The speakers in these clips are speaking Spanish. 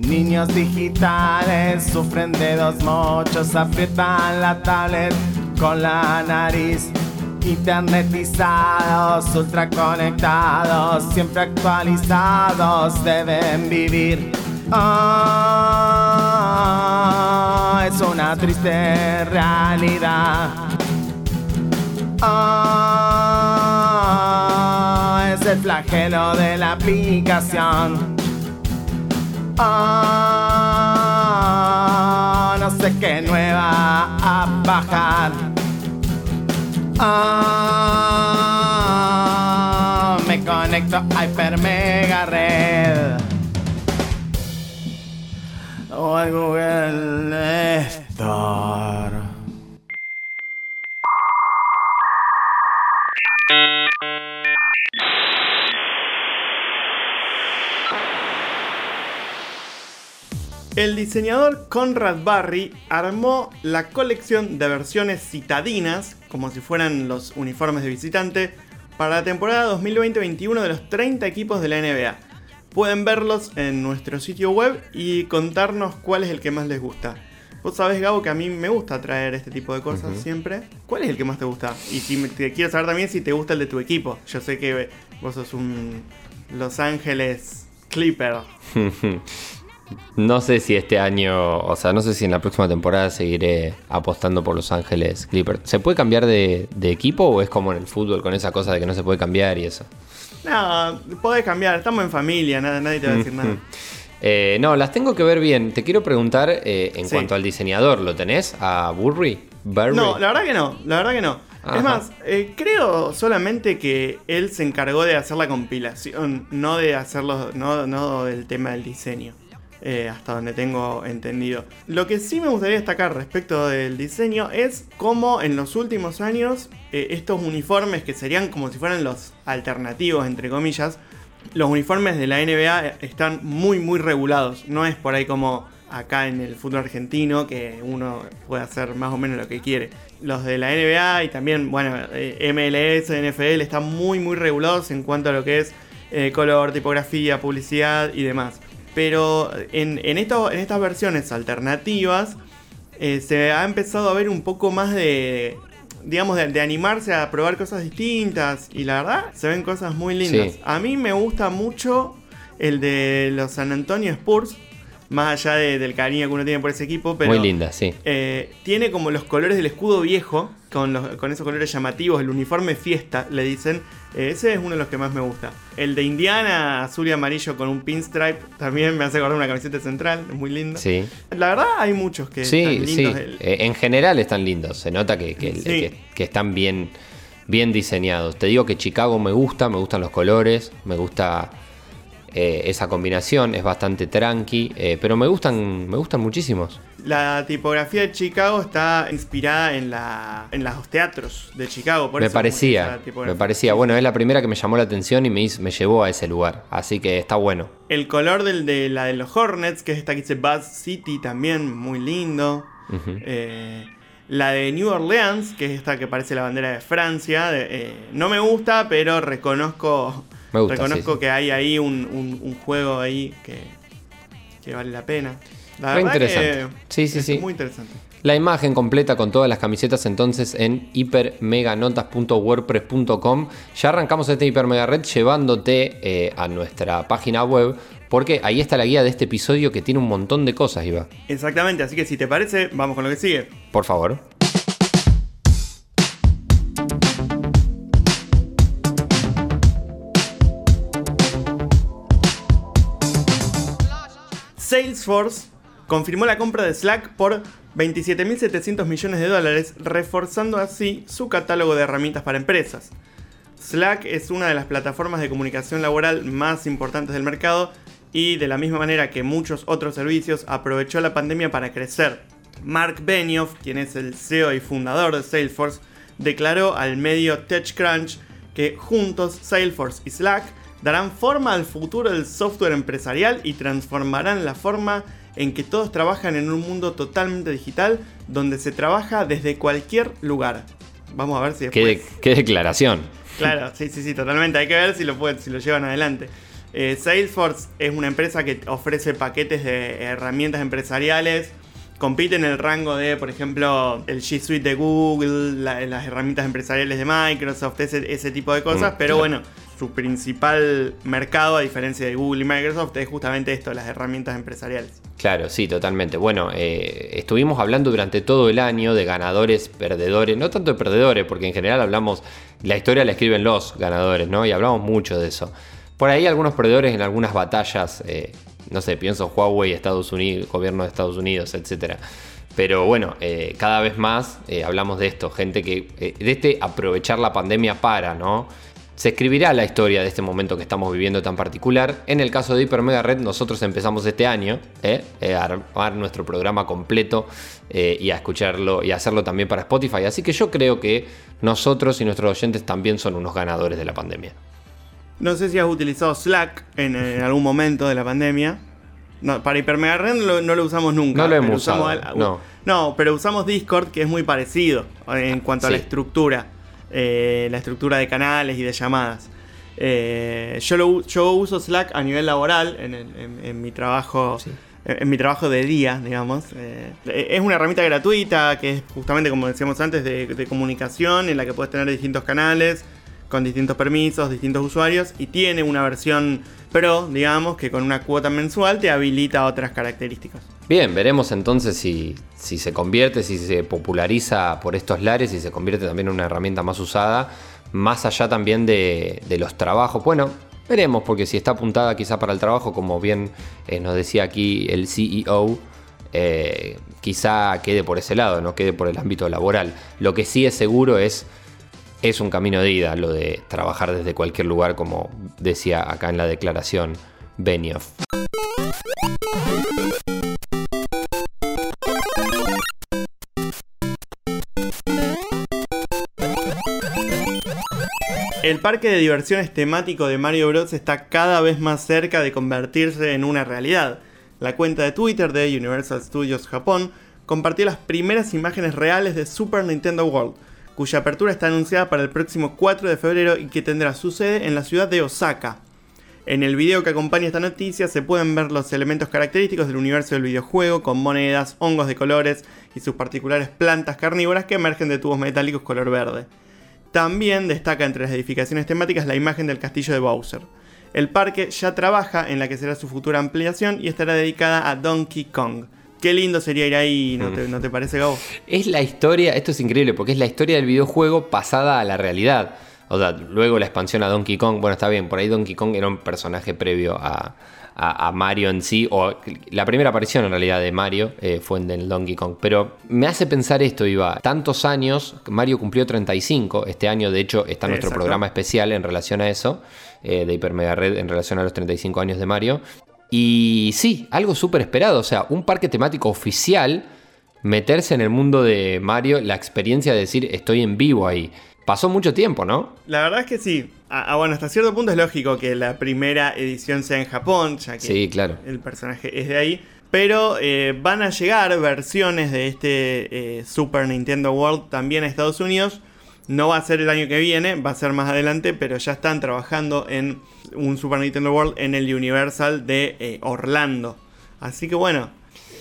Niños digitales sufren de dos mochos, aprietan la tablet con la nariz. Internetizados, ultra conectados, siempre actualizados, deben vivir. Ah, es una triste realidad. Ah, es el flagelo de la aplicación. Ah, no sé qué nueva a bajar. Ah, me conecto a Hyper Mega Red. O al Google Store. El diseñador Conrad Barry armó la colección de versiones citadinas, como si fueran los uniformes de visitante, para la temporada 2020-21 de los 30 equipos de la NBA. Pueden verlos en nuestro sitio web y contarnos cuál es el que más les gusta. Vos sabés, Gabo, que a mí me gusta traer este tipo de cosas siempre. ¿Cuál es el que más te gusta? Y si te quiero saber también si te gusta el de tu equipo. Yo sé que vos sos un Los Ángeles Clipper. No sé si este año, o sea, no sé si en la próxima temporada seguiré apostando por Los Ángeles Clippers. ¿Se puede cambiar de, de equipo o es como en el fútbol con esa cosa de que no se puede cambiar y eso? No, podés cambiar, estamos en familia, nada, nadie te va a decir nada. Eh, no, las tengo que ver bien. Te quiero preguntar eh, en Sí. cuanto al diseñador, ¿lo tenés? ¿A Burry? Burry? No, la verdad que no, la verdad que no. Ajá. Es más, eh, creo solamente que él se encargó de hacer la compilación, no de hacerlo, no, no del tema del diseño. Eh, hasta donde tengo entendido. Lo que sí me gustaría destacar respecto del diseño es cómo en los últimos años eh, estos uniformes que serían como si fueran los alternativos, entre comillas, los uniformes de la NBA están muy muy regulados. No es por ahí como acá en el fútbol argentino que uno puede hacer más o menos lo que quiere. Los de la NBA y también, bueno, eh, MLS, NFL están muy muy regulados en cuanto a lo que es color, tipografía, publicidad y demás. Pero en, en, esto- en estas versiones alternativas eh, se ha empezado a ver un poco más de, digamos, de, de animarse a probar cosas distintas. Y la verdad, se ven cosas muy lindas. Sí. A mí me gusta mucho el de los San Antonio Spurs, más allá de- del cariño que uno tiene por ese equipo. Pero, Muy linda, sí. eh, tiene como los colores del escudo viejo, con, los- con esos colores llamativos, el uniforme fiesta, le dicen. Eh, ese es uno de los que más me gusta. El de Indiana, azul y amarillo con un pinstripe, también me hace acordar una camiseta central, es muy lindo. Sí. La verdad, hay muchos que Sí, están sí. lindos. El- Eh, en general están lindos. Se nota que, que- Sí. que- que están bien, bien diseñados. Te digo que Chicago me gusta, me gustan los colores, me gusta eh, esa combinación, es bastante tranqui, eh, pero me gustan, me gustan muchísimos. La tipografía de Chicago está inspirada en, la, en los teatros de Chicago. Por me eso parecía, me parecía. Bueno, es la primera que me llamó la atención y me, hizo- me llevó a ese lugar. Así que está bueno. El color del, de la de los Hornets, que es esta que dice Buzz City, también muy lindo. Eh, la de New Orleans, que es esta que parece la bandera de Francia. de- eh, no me gusta, pero reconozco, Me gusta, reconozco sí, sí. que hay ahí un, un- un juego ahí que, que vale la pena. La Re interesante. Sí, sí, es sí. Muy interesante. La imagen completa con todas las camisetas entonces en hipermeganotas.wordpress.com. Ya arrancamos este hipermega red llevándote eh, a nuestra página web porque ahí está la guía de este episodio que tiene un montón de cosas, Iba. Exactamente, así que si te parece, vamos con lo que sigue. Por favor. Salesforce confirmó la compra de Slack por 27.700 millones de dólares, reforzando así su catálogo de herramientas para empresas. Slack es una de las plataformas de comunicación laboral más importantes del mercado y de la misma manera que muchos otros servicios aprovechó la pandemia para crecer. Mark Benioff, quien es el CEO y fundador de Salesforce, declaró al medio TechCrunch que juntos Salesforce y Slack darán forma al futuro del software empresarial y transformarán la forma en que todos trabajan en un mundo totalmente digital donde se trabaja desde cualquier lugar. Vamos a ver si ¿Qué, después... qué declaración. Claro, sí, sí, sí, totalmente. Hay que ver si lo, pueden, si lo llevan adelante. Eh, Salesforce es una empresa que ofrece paquetes de herramientas empresariales. Compite en el rango de, por ejemplo, el G Suite de Google, la- las herramientas empresariales de Microsoft, ese, ese tipo de cosas. Mm, pero claro. bueno, su principal mercado, a diferencia de Google y Microsoft, es justamente esto, las herramientas empresariales. Claro, sí, totalmente. Bueno, eh, estuvimos hablando durante todo el año de ganadores, perdedores, no tanto de perdedores, porque en general hablamos, la historia la escriben los ganadores, ¿no? Y hablamos mucho de eso. Por ahí algunos perdedores en algunas batallas, eh, no sé, pienso Huawei, Estados Unidos, gobierno de Estados Unidos, etcétera. Pero bueno, eh, cada vez más hablamos de esto, gente que, de este aprovechar la pandemia para, ¿no? Se escribirá la historia de este momento que estamos viviendo tan particular. En el caso de Hyper Mega Red, nosotros empezamos este año ¿eh? Eh, a armar nuestro programa completo eh, y a escucharlo y a hacerlo también para Spotify. Así que yo creo que nosotros y nuestros oyentes también son unos ganadores de la pandemia. No sé si has utilizado Slack en, en algún momento de la pandemia. No, para HyperMegaRed no, lo- no lo usamos nunca. No lo hemos usamos usado, al- no. No, pero usamos Discord, que es muy parecido en cuanto a la estructura. Eh, la estructura de canales y de llamadas. Eh, yo, lo, yo uso Slack a nivel laboral en, el- en- en mi trabajo. Sí. En en mi trabajo de día, digamos. Eh, es una herramienta gratuita que es justamente, como decíamos antes, de, de comunicación en la que puedes tener distintos canales con distintos permisos, distintos usuarios y tiene una versión pro, digamos, que con una cuota mensual te habilita otras características. Bien, veremos entonces si, se convierte, si se populariza por estos lares y se convierte también en una herramienta más usada, más allá también de, de los trabajos. Bueno, veremos, porque si está apuntada quizá para el trabajo, como bien eh, nos decía aquí el CEO, eh, quizá quede por ese lado, no quede por el ámbito laboral. Lo que sí es seguro es, es un camino de ida, lo de trabajar desde cualquier lugar, como decía acá en la declaración Benioff. El parque de diversiones temático de Mario Bros. está cada vez más cerca de convertirse en una realidad. La cuenta de Twitter de Universal Studios Japón compartió las primeras imágenes reales de Super Nintendo World, cuya apertura está anunciada para el próximo 4 de febrero y que tendrá su sede en la ciudad de Osaka. En el video que acompaña esta noticia se pueden ver los elementos característicos del universo del videojuego con monedas, hongos de colores y sus particulares plantas carnívoras que emergen de tubos metálicos color verde. También destaca entre las edificaciones temáticas la imagen del castillo de Bowser. El parque ya trabaja en la que será su futura ampliación y estará dedicada a Donkey Kong. Qué lindo sería ir ahí, ¿no, te, ¿no te parece, Gabo? Es la historia, esto es increíble porque es la historia del videojuego pasada a la realidad. O sea, luego la expansión a Donkey Kong, bueno, está bien, por ahí Donkey Kong era un personaje previo a, a- a Mario en sí, o la primera aparición en realidad de Mario eh, fue en el Donkey Kong. Pero me hace pensar esto, Iba, tantos años, Mario cumplió 35, este año de hecho está nuestro Exacto. programa especial en relación a eso, eh, de Hyper Mega Red en relación a los 35 años de Mario. Y sí, algo súper esperado, o sea, un parque temático oficial, meterse en el mundo de Mario, la experiencia de decir estoy en vivo ahí. Pasó mucho tiempo, ¿no? La verdad es que sí. Ah, ah, bueno, hasta cierto punto es lógico que la primera edición sea en Japón, ya que Sí, claro. el personaje es de ahí. Pero eh, van a llegar versiones de este eh, Super Nintendo World también a Estados Unidos. No va a ser el año que viene, va a ser más adelante, pero ya están trabajando en un Super Nintendo World en el Universal de eh, Orlando. Así que bueno,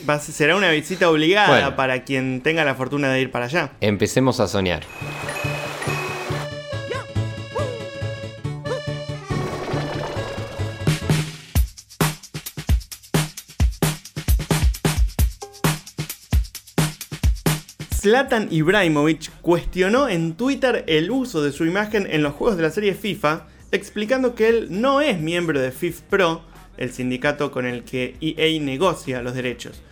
va a ser- será una visita obligada Bueno. para quien tenga la fortuna de ir para allá. Empecemos a soñar. Zlatan Ibrahimovic cuestionó en Twitter el uso de su imagen en los juegos de la serie FIFA, explicando que él no es miembro de FIFPro, el sindicato con el que EA negocia los derechos.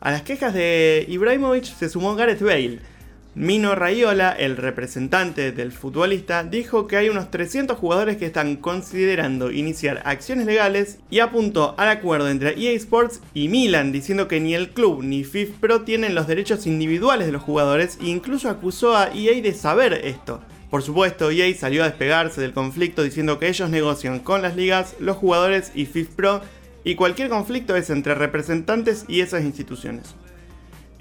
A las quejas de Ibrahimovic se sumó Gareth Bale. Mino Raiola, el representante del futbolista, dijo que hay unos 300 jugadores que están considerando iniciar acciones legales y apuntó al acuerdo entre EA Sports y Milan, diciendo que ni el club ni FIFPro tienen los derechos individuales de los jugadores e incluso acusó a EA de saber esto. Por supuesto, EA salió a despegarse del conflicto diciendo que ellos negocian con las ligas, los jugadores y FIFPro y cualquier conflicto es entre representantes y esas instituciones.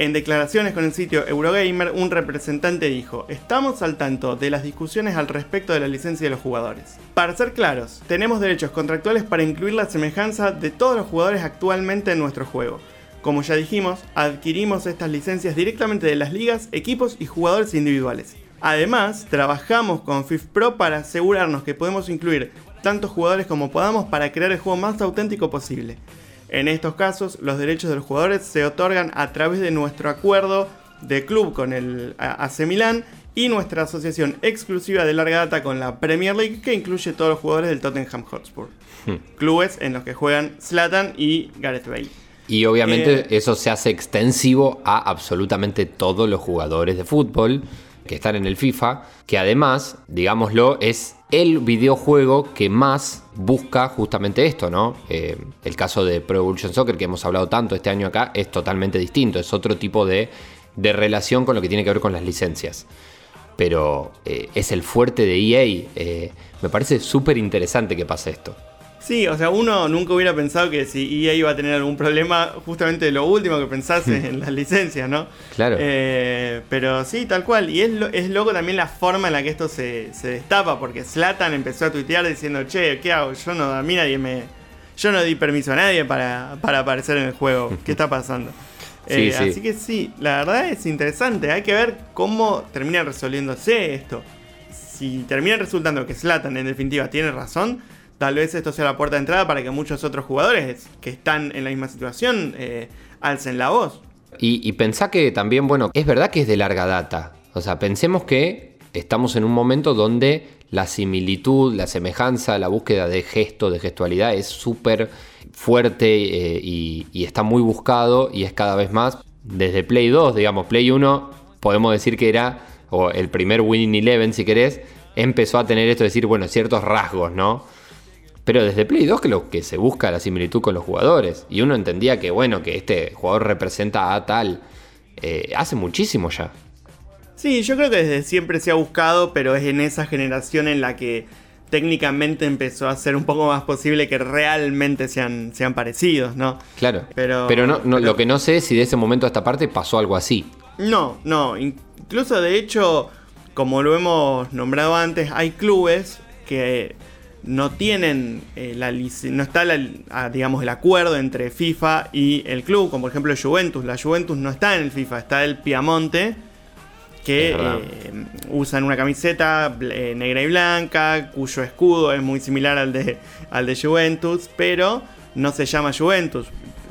En declaraciones con el sitio Eurogamer, un representante dijo, estamos al tanto de las discusiones al respecto de la licencia de los jugadores. Para ser claros, tenemos derechos contractuales para incluir la semejanza de todos los jugadores actualmente en nuestro juego. Como ya dijimos, adquirimos estas licencias directamente de las ligas, equipos y jugadores individuales. Además, trabajamos con FIFPro para asegurarnos que podemos incluir tantos jugadores como podamos para crear el juego más auténtico posible. En estos casos, los derechos de los jugadores se otorgan a través de nuestro acuerdo de club con el AC Milan y nuestra asociación exclusiva de larga data con la Premier League que incluye todos los jugadores del Tottenham Hotspur. Hmm. Clubes en los que juegan Zlatan y Gareth Bale. Y obviamente eh, eso se hace extensivo a absolutamente todos los jugadores de fútbol que están en el FIFA, que además, digámoslo, es el videojuego que más busca justamente esto, ¿no? Eh, el caso de Pro Evolution Soccer que hemos hablado tanto este año acá es totalmente distinto, es otro tipo de, relación con lo que tiene que ver con las licencias. Pero eh, es el fuerte de EA, eh, me parece súper interesante que pase esto. Sí, o sea, uno nunca hubiera pensado que si EA iba a tener algún problema, justamente lo último que pensase en las licencias, ¿no? Claro. Eh, pero sí, tal cual. Y es, es loco también la forma en la que esto se, destapa, porque Slatan empezó a tuitear diciendo, che, ¿qué hago? Yo no, a mí nadie me... Yo no di permiso a nadie para, aparecer en el juego. ¿Qué está pasando? Eh, así que sí, la verdad es interesante. Hay que ver cómo termina resolviéndose esto. Si termina resultando que Slatan en definitiva tiene razón, tal vez esto sea la puerta de entrada para que muchos otros jugadores que están en la misma situación eh, alcen la voz. Y, y pensá que también, bueno, es verdad que es de larga data. O sea, pensemos que estamos en un momento donde la similitud, la semejanza, la búsqueda de gesto, de gestualidad es súper fuerte eh, y, está muy buscado y es cada vez más. Desde Play 2, digamos, Play 1, podemos decir que era, o el primer Winning Eleven si querés, empezó a tener esto de decir, bueno, ciertos rasgos, ¿no? Pero desde Play 2 que lo que se busca la similitud con los jugadores. Y uno entendía que, bueno, que este jugador representa a tal. Eh, hace muchísimo ya. Sí, yo creo que desde siempre se ha buscado, pero es en esa generación en la que técnicamente empezó a ser un poco más posible que realmente sean, sean parecidos, ¿no? Claro. Pero, pero, no, lo que no sé es si de ese momento a esta parte pasó algo así. No, no. Incluso de hecho, como lo hemos nombrado antes, hay clubes que no tienen eh, la no está la, digamos el acuerdo entre FIFA y el club, como por ejemplo Juventus. La Juventus no está en el FIFA, está el Piamonte que eh, usan una camiseta eh, negra y blanca, cuyo escudo es muy similar al de, al de Juventus, pero no se llama Juventus.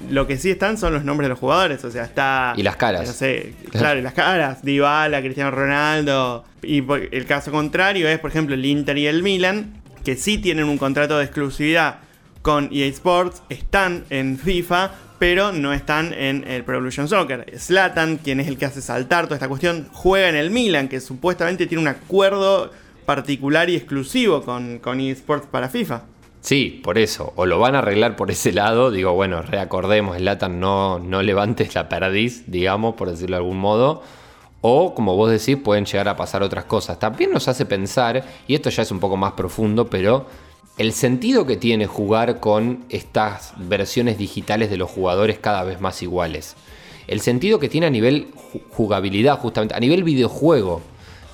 Lo que sí están son los nombres de los jugadores, o sea, está... Y las caras. No sé, claro, y las caras. Dybala, Cristiano Ronaldo. Y el caso contrario es, por ejemplo, el Inter y el Milan, que sí tienen un contrato de exclusividad con EA Sports, están en FIFA, pero no están en el Pro Evolution Soccer. Slatan, quien es el que hace saltar toda esta cuestión, juega en el Milan, que supuestamente tiene un acuerdo particular y exclusivo con, con EA Sports para FIFA. Sí, por eso. O lo van a arreglar por ese lado. Digo, bueno, reacordemos, Slatan no, no levantes la perdiz, digamos, por decirlo de algún modo o, como vos decís, pueden llegar a pasar otras cosas. También nos hace pensar, y esto ya es un poco más profundo, pero el sentido que tiene jugar con estas versiones digitales de los jugadores cada vez más iguales. El sentido que tiene a nivel jugabilidad, justamente, a nivel videojuego.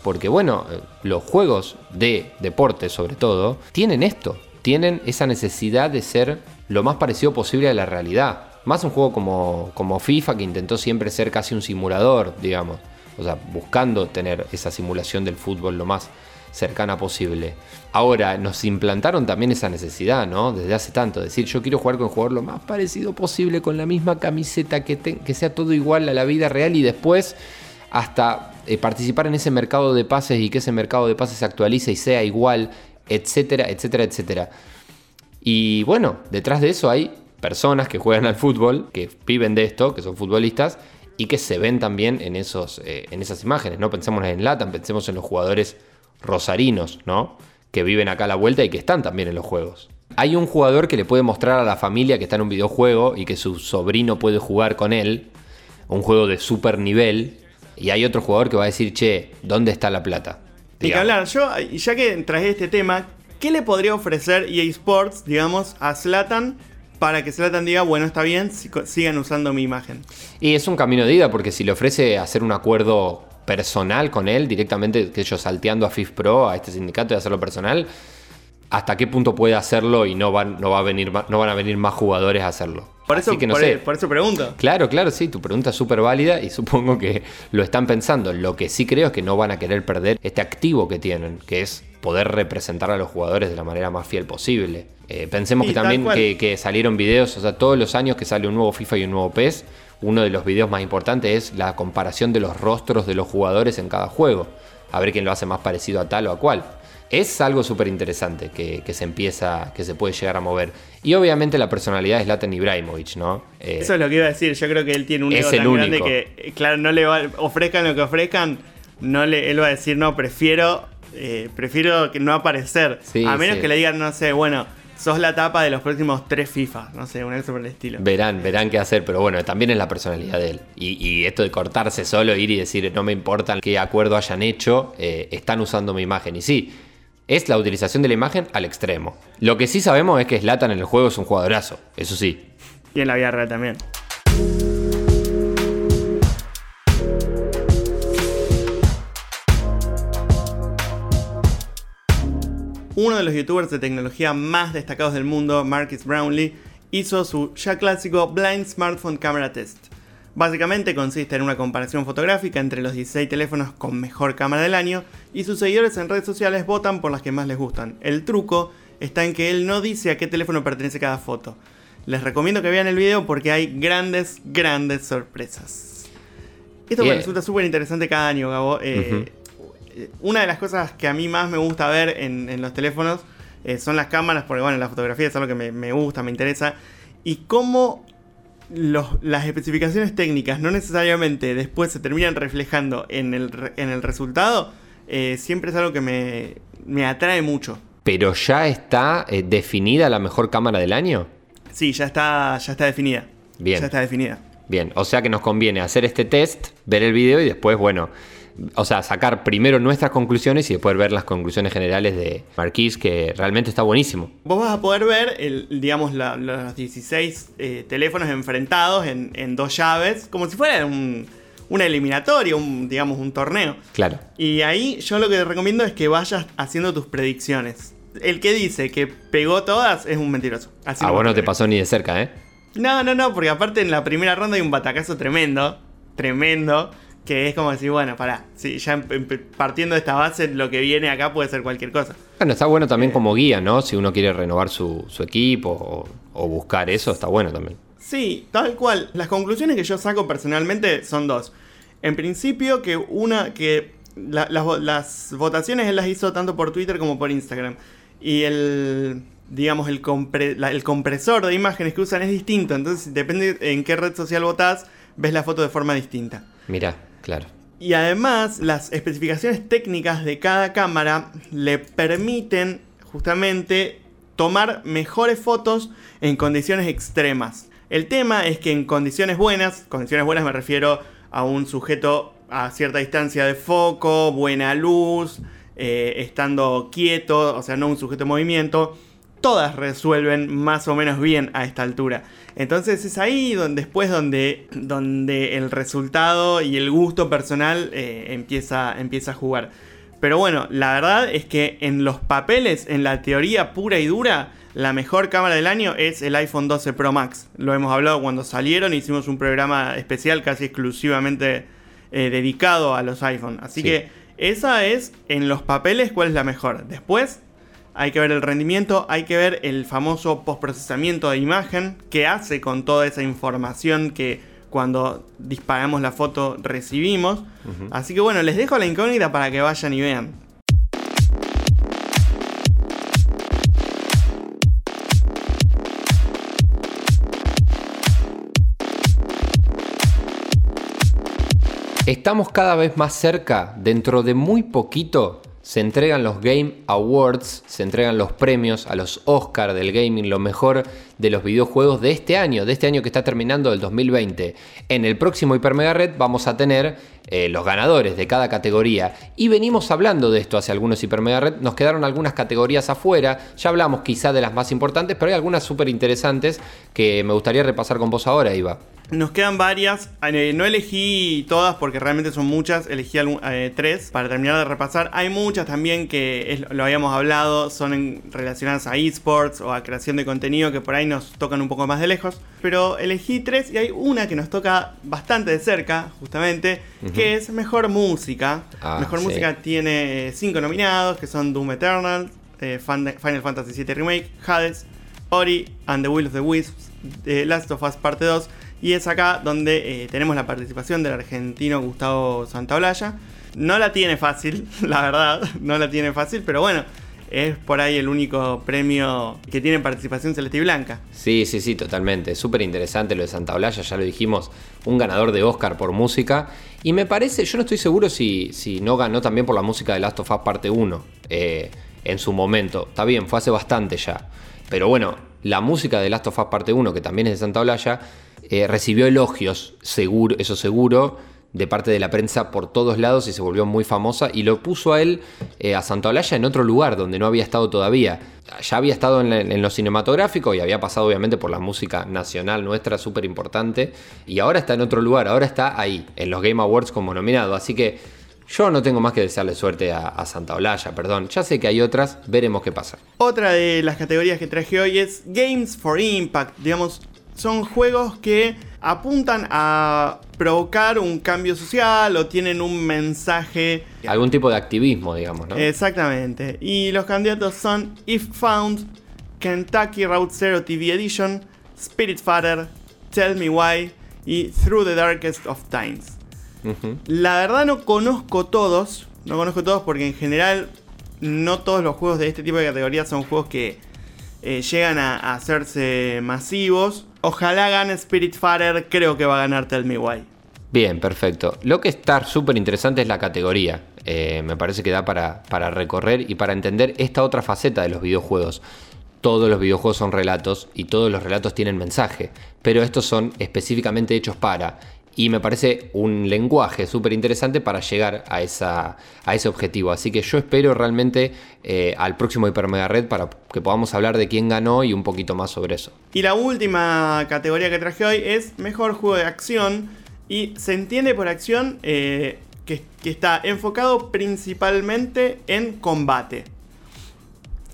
Porque bueno, eh, los juegos de deporte sobre todo, tienen esto, tienen esa necesidad de ser lo más parecido posible a la realidad. Más un juego como, como FIFA que intentó siempre ser casi un simulador, digamos o sea, buscando tener esa simulación del fútbol lo más cercana posible. Ahora, nos implantaron también esa necesidad, ¿no? Desde hace tanto, decir, yo quiero jugar con un jugador lo más parecido posible, con la misma camiseta, que, que sea todo igual a la vida real y después hasta eh, participar en ese mercado de pases y que ese mercado de pases se actualice y sea igual, etcétera, etcétera, etcétera. Y bueno, detrás de eso hay personas que juegan al fútbol, que viven de esto, que son futbolistas, y que se ven también en, esos, eh, en esas imágenes. No pensemos en Latan, pensemos en los jugadores rosarinos, ¿no? Que viven acá a la vuelta y que están también en los juegos. Hay un jugador que le puede mostrar a la familia que está en un videojuego y que su sobrino puede jugar con él, un juego de super nivel, y hay otro jugador que va a decir, che, ¿dónde está la plata? Y que hablar, yo, ya que traje este tema, ¿qué le podría ofrecer EA Sports, digamos, a Slatan para que Zlatan diga, bueno, está bien, si- sigan usando mi imagen. Y es un camino de ida porque si le ofrece hacer un acuerdo personal con él, directamente, que yo salteando a FIF Pro, a este sindicato y hacerlo personal, ¿hasta qué punto puede hacerlo y no van, no va a venir, no van a venir más jugadores a hacerlo? Por eso, Así que no por, sé. por eso pregunto. Claro, claro, sí, tu pregunta es súper válida y supongo que lo están pensando. Lo que sí creo es que no van a querer perder este activo que tienen, que es poder representar a los jugadores de la manera más fiel posible. Eh, pensemos Y que también que, que salieron videos, o sea, todos los años que sale un nuevo FIFA y un nuevo PES, uno de los videos más importantes es la comparación de los rostros de los jugadores en cada juego. A ver quién lo hace más parecido a tal o a cual. Es algo súper interesante que, que se empieza, que se puede llegar a mover. Y obviamente la personalidad es Latan Ibrahimovic, ¿no? Eh, Eso es lo que iba a decir. Yo creo que él tiene un ego tan grande que, claro, no le va, ofrezcan lo que ofrezcan, no le, él va a decir, no, prefiero, eh, prefiero que no aparecer. Sí, a menos sí. que le digan, no sé, bueno, sos la tapa de los próximos tres FIFA. No sé, un eso por el estilo. Verán, verán qué hacer, pero bueno, también es la personalidad de él. Y, y esto de cortarse solo, ir y decir, no me importa qué acuerdo hayan hecho, eh, están usando mi imagen. Y sí, es la utilización de la imagen al extremo. Lo que sí sabemos es que Slatan en el juego es un jugadorazo, eso sí. Y en la vida real también. Uno de los youtubers de tecnología más destacados del mundo, Marcus Brownlee, hizo su ya clásico Blind Smartphone Camera Test. Básicamente consiste en una comparación fotográfica entre los 16 teléfonos con mejor cámara del año y sus seguidores en redes sociales votan por las que más les gustan. El truco está en que él no dice a qué teléfono pertenece cada foto. Les recomiendo que vean el video porque hay grandes, grandes sorpresas. Esto me resulta súper interesante cada año, Gabo. Eh, eh, Una de las cosas que a mí más me gusta ver en, en los teléfonos eh, son las cámaras, porque bueno, la fotografía es algo que me, me gusta, me interesa. Y cómo los- las especificaciones técnicas no necesariamente después se terminan reflejando en el, en el resultado, eh, siempre es algo que me, me atrae mucho. Pero ya está eh, definida la mejor cámara del año. Sí, ya está, ya está definida. Bien. Ya está definida. Bien, o sea que nos conviene hacer este test, ver el video y después, bueno, o sea, sacar primero nuestras conclusiones y después ver las conclusiones generales de Marquis, que realmente está buenísimo. Vos vas a poder ver, el, digamos, la- los 16 eh, teléfonos enfrentados en, en dos llaves, como si fuera un, una eliminatoria, un, digamos, un torneo. Claro. Y ahí yo lo que te recomiendo es que vayas haciendo tus predicciones. El que dice que pegó todas es un mentiroso. Así A nomás vos no te pasó ni de cerca, ¿eh? No, no, no, porque aparte en la primera ronda hay un batacazo tremendo, tremendo, que es como decir, bueno, pará, sí, ya em- em- partiendo de esta base, lo que viene acá puede ser cualquier cosa. Bueno, está bueno también como guía, ¿no? Si uno quiere renovar su, su equipo o, o buscar eso, está bueno también. Sí, tal cual. Las conclusiones que yo saco personalmente son dos. En principio, que una, que la- las, las votaciones él las hizo tanto por Twitter como por Instagram. Y el, digamos, el, compre- la- el compresor de imágenes que usan es distinto. Entonces, depende en qué red social votás, ves la foto de forma distinta. Mirá, Y además, las especificaciones técnicas de cada cámara le permiten justamente tomar mejores fotos en condiciones extremas. El tema es que en condiciones buenas, condiciones buenas me refiero a un sujeto a cierta distancia de foco, buena luz, eh, estando quieto, o sea, no un sujeto en movimiento, todas resuelven más o menos bien a esta altura. Entonces es ahí donde después donde, donde el resultado y el gusto personal eh, empieza, empieza a jugar. Pero bueno, la verdad es que en los papeles, en la teoría pura y dura, la mejor cámara del año es el iPhone 12 Pro Max. Lo hemos hablado cuando salieron, hicimos un programa especial casi exclusivamente eh, dedicado a los iPhone. Así Sí. que esa es en los papeles cuál es la mejor. Después hay que ver el rendimiento, hay que ver el famoso postprocesamiento de imagen que hace con toda esa información que cuando disparamos la foto recibimos. Así que bueno, les dejo la incógnita para que vayan y vean. Estamos cada vez más cerca, dentro de muy poquito, se entregan los Game Awards, se entregan los premios a los Oscar del gaming, lo mejor de los videojuegos de este año, de este año que está terminando el 2020. En el próximo Hyper Mega Red vamos a tener eh, los ganadores de cada categoría y venimos hablando de esto hace algunos Hyper Mega Red, nos quedaron algunas categorías afuera, ya hablamos quizá de las más importantes, pero hay algunas súper interesantes que me gustaría repasar con vos ahora, Iva. Nos quedan varias. Eh, no elegí todas porque realmente son muchas. Elegí eh, tres para terminar de repasar. Hay muchas también que lo habíamos hablado. Son relacionadas a esports o a creación de contenido que por ahí nos tocan un poco más de lejos. Pero elegí tres y hay una que nos toca bastante de cerca, justamente, que es Mejor Música. Ah, mejor Música tiene cinco nominados que son Doom Eternal, eh, Final Fantasy VII Remake, Hades, Ori and the Will of the Wisps, Last of Us Parte 2 y es acá donde eh, tenemos la participación del argentino Gustavo Santaolalla. No la tiene fácil, la verdad, no la tiene fácil, pero bueno, es por ahí el único premio que tiene participación celeste y blanca. Sí, sí, sí, totalmente. Súper interesante lo de Santaolalla, ya lo dijimos, un ganador de Oscar por música. Y me parece, yo no estoy seguro si, si no ganó también por la música de Last of Us Parte 1 eh, en su momento. Está bien, fue hace bastante ya. Pero bueno, la música de Last of Us Parte 1, que también es de Santaolalla, eh, recibió elogios, seguro, eso seguro, de parte de la prensa por todos lados y se volvió muy famosa y lo puso a él, eh, a Santaolalla, en otro lugar donde no había estado todavía. Ya había estado en, lo cinematográfico y había pasado obviamente por la música nacional nuestra, súper importante, y ahora está en otro lugar, ahora está ahí, en los Game Awards como nominado. Así que yo no tengo más que desearle suerte a, a Santaolalla, perdón. Ya sé que hay otras, veremos qué pasa. Otra de las categorías que traje hoy es Games for Impact, digamos, son juegos que apuntan a provocar un cambio social o tienen un mensaje. Algún tipo de activismo, digamos, ¿no? Exactamente. Y los candidatos son If Found, Kentucky Route Zero TV Edition, Spirit Fighter, Tell Me Why y Through the Darkest of Times. La verdad no conozco todos, no conozco todos porque en general no todos los juegos de este tipo de categorías son juegos que eh, llegan a, hacerse masivos. Ojalá gane Spirit Fighter, creo que va a ganar Tell Me Why. Bien, perfecto. Lo que está súper interesante es la categoría. Eh, me parece que da para, para recorrer y para entender esta otra faceta de los videojuegos. Todos los videojuegos son relatos y todos los relatos tienen mensaje, pero estos son específicamente hechos para y me parece un lenguaje súper interesante para llegar a, esa, a ese objetivo. Así que yo espero realmente eh, al próximo Hyper Mega Red para que podamos hablar de quién ganó y un poquito más sobre eso. Y la última categoría que traje hoy es Mejor Juego de Acción. Y se entiende por acción eh, que, que, está enfocado principalmente en combate.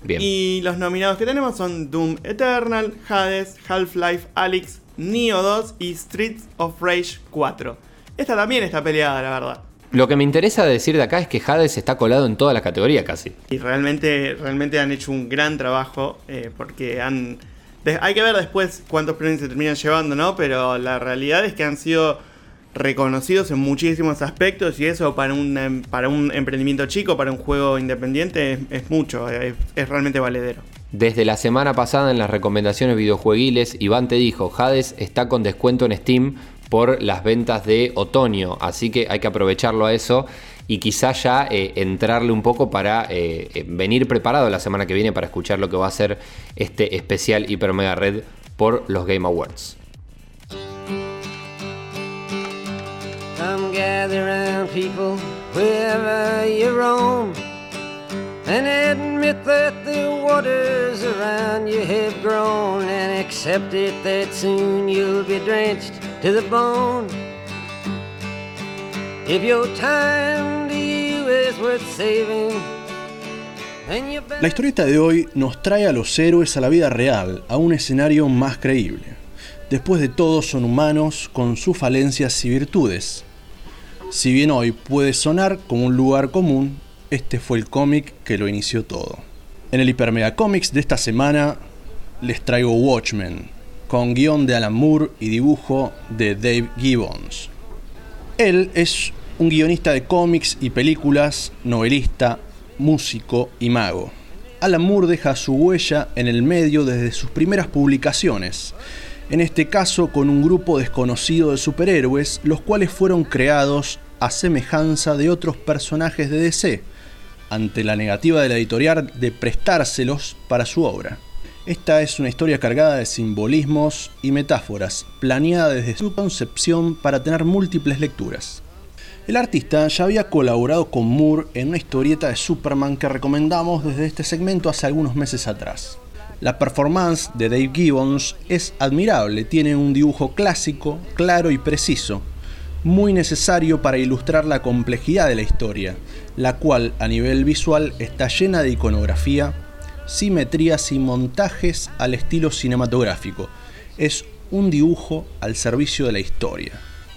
Bien. Y los nominados que tenemos son Doom Eternal, Hades, Half-Life, Alyx, Neo 2 y Streets of Rage 4. Esta también está peleada, la verdad. Lo que me interesa decir de acá es que Hades está colado en toda la categoría casi. Y realmente, realmente han hecho un gran trabajo eh, porque han... hay que ver después cuántos premios se terminan llevando, ¿no? Pero la realidad es que han sido reconocidos en muchísimos aspectos y eso para un, em, para un emprendimiento chico, para un juego independiente, es, es mucho, es, es realmente valedero. Desde la semana pasada en las recomendaciones videojueguiles, Iván te dijo, Hades está con descuento en Steam por las ventas de otoño, así que hay que aprovecharlo a eso y quizá ya eh, entrarle un poco para eh, eh, venir preparado la semana que viene para escuchar lo que va a ser este especial Hiper Mega Red por los Game Awards. And admit that the waters around you have grown and accept that soon you'll be drenched to the bone. If your time to you is worth saving. La historieta de hoy nos trae a los héroes a la vida real, a un escenario más creíble. Después de todo son humanos con sus falencias y virtudes, si bien hoy puede sonar como un lugar común, este fue el cómic que lo inició todo. En el Hipermega Comics de esta semana les traigo Watchmen, con guion de Alan Moore y dibujo de Dave Gibbons. Él es un guionista de cómics y películas, novelista, músico y mago. Alan Moore deja su huella en el medio desde sus primeras publicaciones, en este caso con un grupo desconocido de superhéroes, los cuales fueron creados a semejanza de otros personajes de DC, ante la negativa de la editorial de prestárselos para su obra. Esta es una historia cargada de simbolismos y metáforas, planeada desde su concepción para tener múltiples lecturas. El artista ya había colaborado con Moore en una historieta de Superman que recomendamos desde este segmento hace algunos meses atrás. La performance de Dave Gibbons es admirable, tiene un dibujo clásico, claro y preciso, muy necesario para ilustrar la complejidad de la historia, la cual a nivel visual está llena de iconografía, simetrías y montajes al estilo cinematográfico. Es un dibujo al servicio de la historia.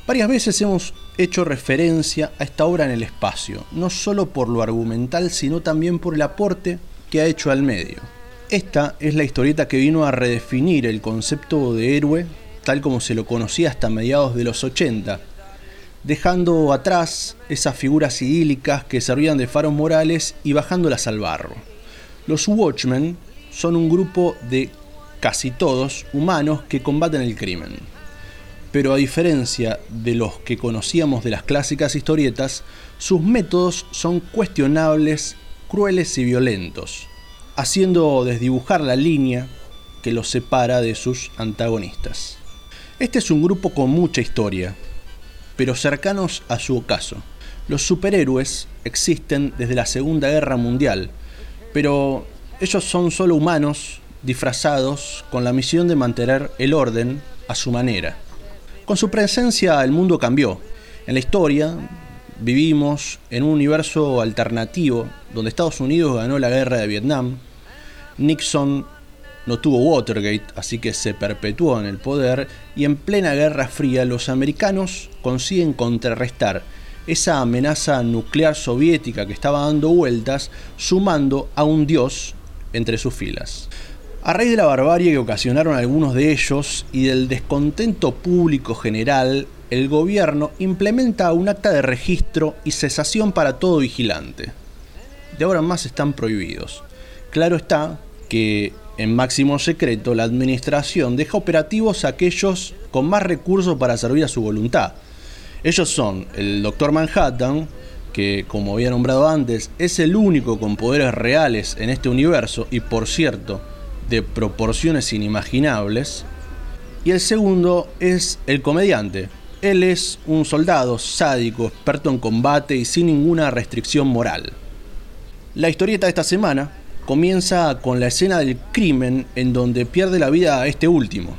Varias veces hemos hecho referencia a esta obra en el espacio, no solo por lo argumental, sino también por el aporte que ha hecho al medio. Esta es la historieta que vino a redefinir el concepto de héroe tal como se lo conocía hasta mediados de los 80, dejando atrás esas figuras idílicas que servían de faros morales y bajándolas al barro. Los Watchmen son un grupo de casi todos humanos que combaten el crimen pero a diferencia de los que conocíamos de las clásicas historietas, sus métodos son cuestionables, crueles y violentos, haciendo desdibujar la línea que los separa de sus antagonistas. Este es un grupo con mucha historia, pero cercanos a su ocaso. Los superhéroes existen desde la Segunda Guerra Mundial, pero ellos son solo humanos disfrazados con la misión de mantener el orden a su manera. Con su presencia el mundo cambió. En la historia vivimos en un universo alternativo donde Estados Unidos ganó la guerra de Vietnam, Nixon no tuvo Watergate, así que se perpetuó en el poder, y en plena Guerra Fría los americanos consiguen contrarrestar esa amenaza nuclear soviética que estaba dando vueltas, sumando a un dios entre sus filas. A raíz de la barbarie que ocasionaron algunos de ellos y del descontento público general, el gobierno implementa un acta de registro y cesación para todo vigilante. De ahora más están prohibidos. Claro está que en máximo secreto la administración deja operativos a aquellos con más recursos para servir a su voluntad. Ellos son el Doctor Manhattan, que como había nombrado antes, es el único con poderes reales en este universo y por cierto, de proporciones inimaginables. Y el segundo es el comediante. Él es un soldado sádico, experto en combate y sin ninguna restricción moral. La historieta de esta semana comienza con la escena del crimen en donde pierde la vida a este último.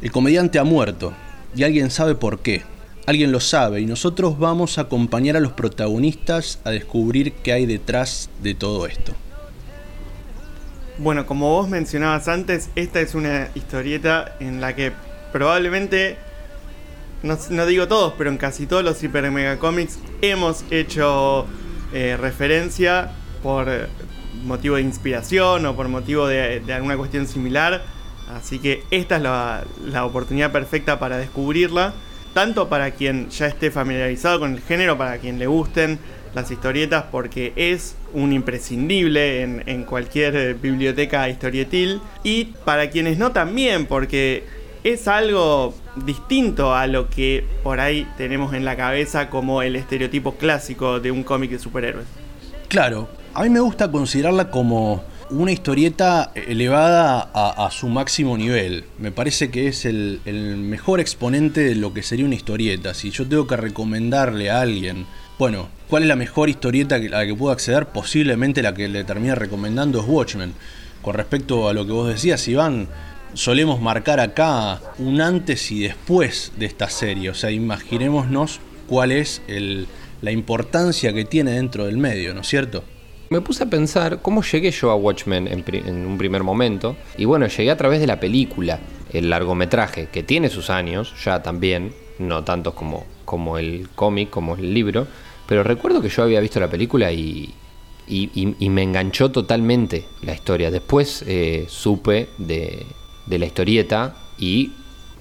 El comediante ha muerto y alguien sabe por qué. Alguien lo sabe y nosotros vamos a acompañar a los protagonistas a descubrir qué hay detrás de todo esto. Bueno, como vos mencionabas antes, esta es una historieta en la que probablemente, no, digo todos, pero en casi todos los Hyper Mega Comics hemos hecho eh, referencia por motivo de inspiración o por motivo de, alguna cuestión similar. Así que esta es la, oportunidad perfecta para descubrirla, tanto para quien ya esté familiarizado con el género, para quien le gusten las historietas porque es un imprescindible en, cualquier eh, biblioteca historietil y para quienes no también porque es algo distinto a lo que por ahí tenemos en la cabeza como el estereotipo clásico de un cómic de superhéroes. Claro, a mí me gusta considerarla como una historieta elevada a, su máximo nivel. Me parece que es el, el, mejor exponente de lo que sería una historieta. Si yo tengo que recomendarle a alguien bueno, ¿cuál es la mejor historieta a la que puedo acceder? Posiblemente la que le termine recomendando es Watchmen. Con respecto a lo que vos decías, Iván, solemos marcar acá un antes y después de esta serie. O sea, imaginémonos cuál es la importancia que tiene dentro del medio, ¿no es cierto? Me puse a pensar cómo llegué yo a Watchmen en, un primer momento. Y bueno, llegué a través de la película, el largometraje, que tiene sus años ya también, no tantos como, como el cómic, como el libro. Pero recuerdo que yo había visto la película y, y, me enganchó totalmente la historia. Después eh, supe de la historieta y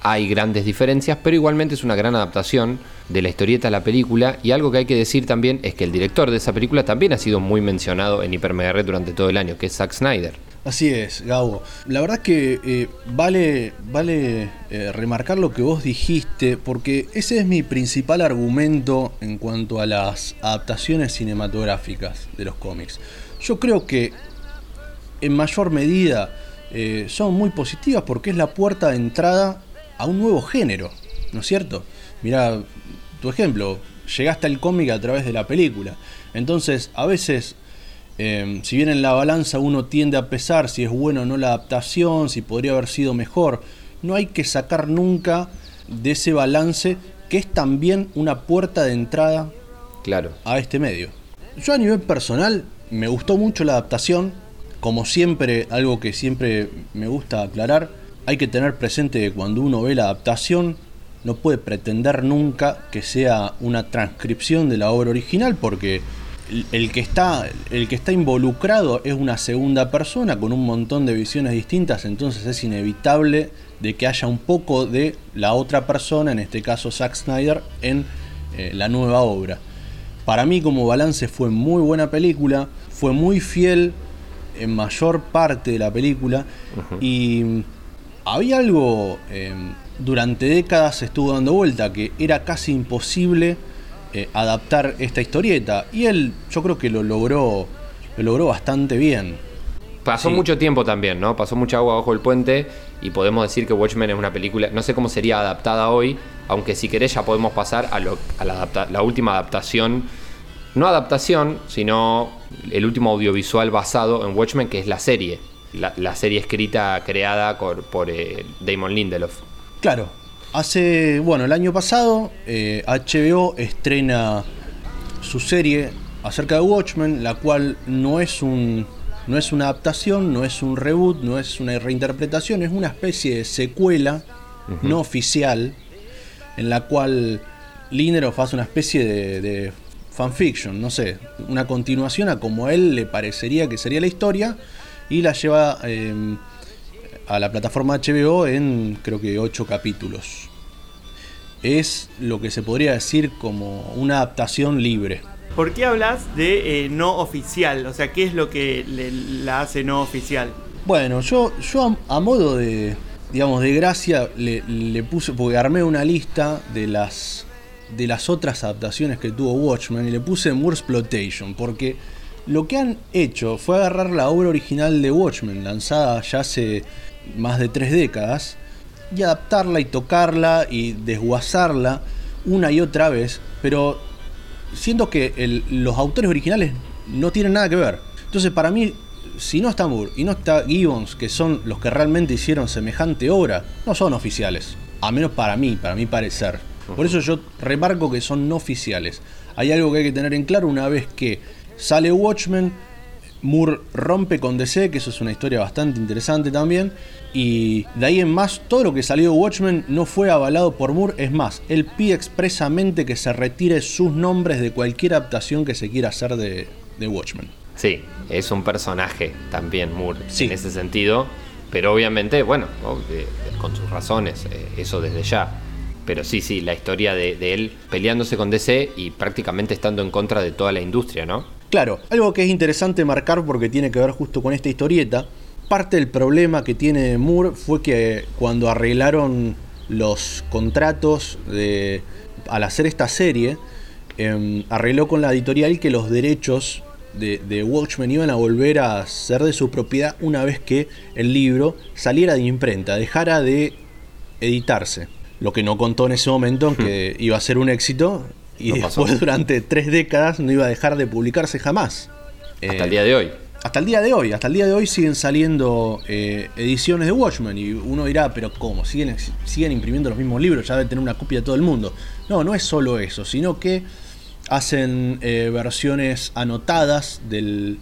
hay grandes diferencias, pero igualmente es una gran adaptación de la historieta a la película. Y algo que hay que decir también es que el director de esa película también ha sido muy mencionado en Hiper Mega Red durante todo el año, que es Zack Snyder. Así es, Gabo. La verdad que eh, vale, vale eh, remarcar lo que vos dijiste, porque ese es mi principal argumento en cuanto a las adaptaciones cinematográficas de los cómics. Yo creo que en mayor medida eh, son muy positivas porque es la puerta de entrada a un nuevo género, ¿no es cierto? Mira, tu ejemplo, llegaste al cómic a través de la película. Entonces, a veces Em, si bien en la balanza uno tiende a pesar si es bueno o no la adaptación, si podría haber sido mejor, no hay que sacar nunca de ese balance que es también una puerta de entrada claro. a este medio. Yo a nivel personal me gustó mucho la adaptación, como siempre, algo que siempre me gusta aclarar, hay que tener presente que cuando uno ve la adaptación no puede pretender nunca que sea una transcripción de la obra original porque el que está el que está involucrado es una segunda persona con un montón de visiones distintas, entonces es inevitable de que haya un poco de la otra persona, en este caso Zack Snyder, en eh, la nueva obra. Para mí como balance fue muy buena película, fue muy fiel en mayor parte de la película y había algo eh, durante décadas estuvo dando vuelta que era casi imposible eh, adaptar esta historieta. Y él, yo creo que lo logró, lo logró bastante bien. Pasó mucho tiempo también, ¿no? Pasó mucha agua bajo el puente y podemos decir que Watchmen es una película, no sé cómo sería adaptada hoy, aunque si querés ya podemos pasar a, lo, a la, la, última adaptación, no adaptación, sino el último audiovisual basado en Watchmen, que es la serie, la, serie escrita, creada por, por eh, Damon Lindelof. Claro, Hace, bueno, el año pasado HBO eh, estrena su serie acerca de Watchmen, la cual no es un no es una adaptación, no es un reboot, no es una reinterpretación, es una especie de secuela no oficial en la cual Lindelof hace una especie de, fanfiction, no sé, una continuación a como a él le parecería que sería la historia y la lleva em, a la plataforma HBO en creo que ocho capítulos. Es lo que se podría decir como una adaptación libre. ¿Por qué hablas de eh, no oficial? O sea, ¿qué es lo que la hace no oficial? Bueno, yo, yo a, modo de, digamos, de gracia le, le, puse, porque armé una lista de las, de las otras adaptaciones que tuvo Watchmen y le puse Moore's Plotation, porque lo que han hecho fue agarrar la obra original de Watchmen, lanzada ya hace más de tres décadas, y adaptarla y tocarla y desguazarla una y otra vez, pero siento que los autores originales no tienen nada que ver. Entonces para mí, si no está Moore y no está Gibbons, que son los que realmente hicieron semejante obra, no son oficiales. A menos para mí, para mi parecer. Por eso yo remarco que son no oficiales. Hay algo que hay que tener en claro una vez que sale Watchmen, Moore rompe con DC, que eso es una historia bastante interesante también. Y de ahí en más, todo lo que salió de Watchmen no fue avalado por Moore. Es más, él pide expresamente que se retire sus nombres de cualquier adaptación que se quiera hacer de, Watchmen. Sí, es un personaje también Moore en ese sentido. Pero obviamente, bueno, con sus razones, eh, eso desde ya. Pero sí, sí, la historia de, de él peleándose con DC y prácticamente estando en contra de toda la industria, ¿no? Claro, algo que es interesante marcar porque tiene que ver justo con esta historieta, parte del problema que tiene Moore fue que cuando arreglaron los contratos de, al hacer esta serie, em, arregló con la editorial que los derechos de, de, Watchmen iban a volver a ser de su propiedad una vez que el libro saliera de imprenta, dejara de editarse. Lo que no contó en ese momento, que hmm. iba a ser un éxito, y después durante tres décadas no iba a dejar de publicarse jamás. Hasta el día de hoy. Hasta el día de hoy, hasta el día de hoy siguen saliendo eh, ediciones de Watchmen y uno dirá, pero ¿cómo? ¿Siguen, siguen imprimiendo los mismos libros, ya deben tener una copia de todo el mundo. No, no es solo eso, sino que hacen eh, versiones anotadas del,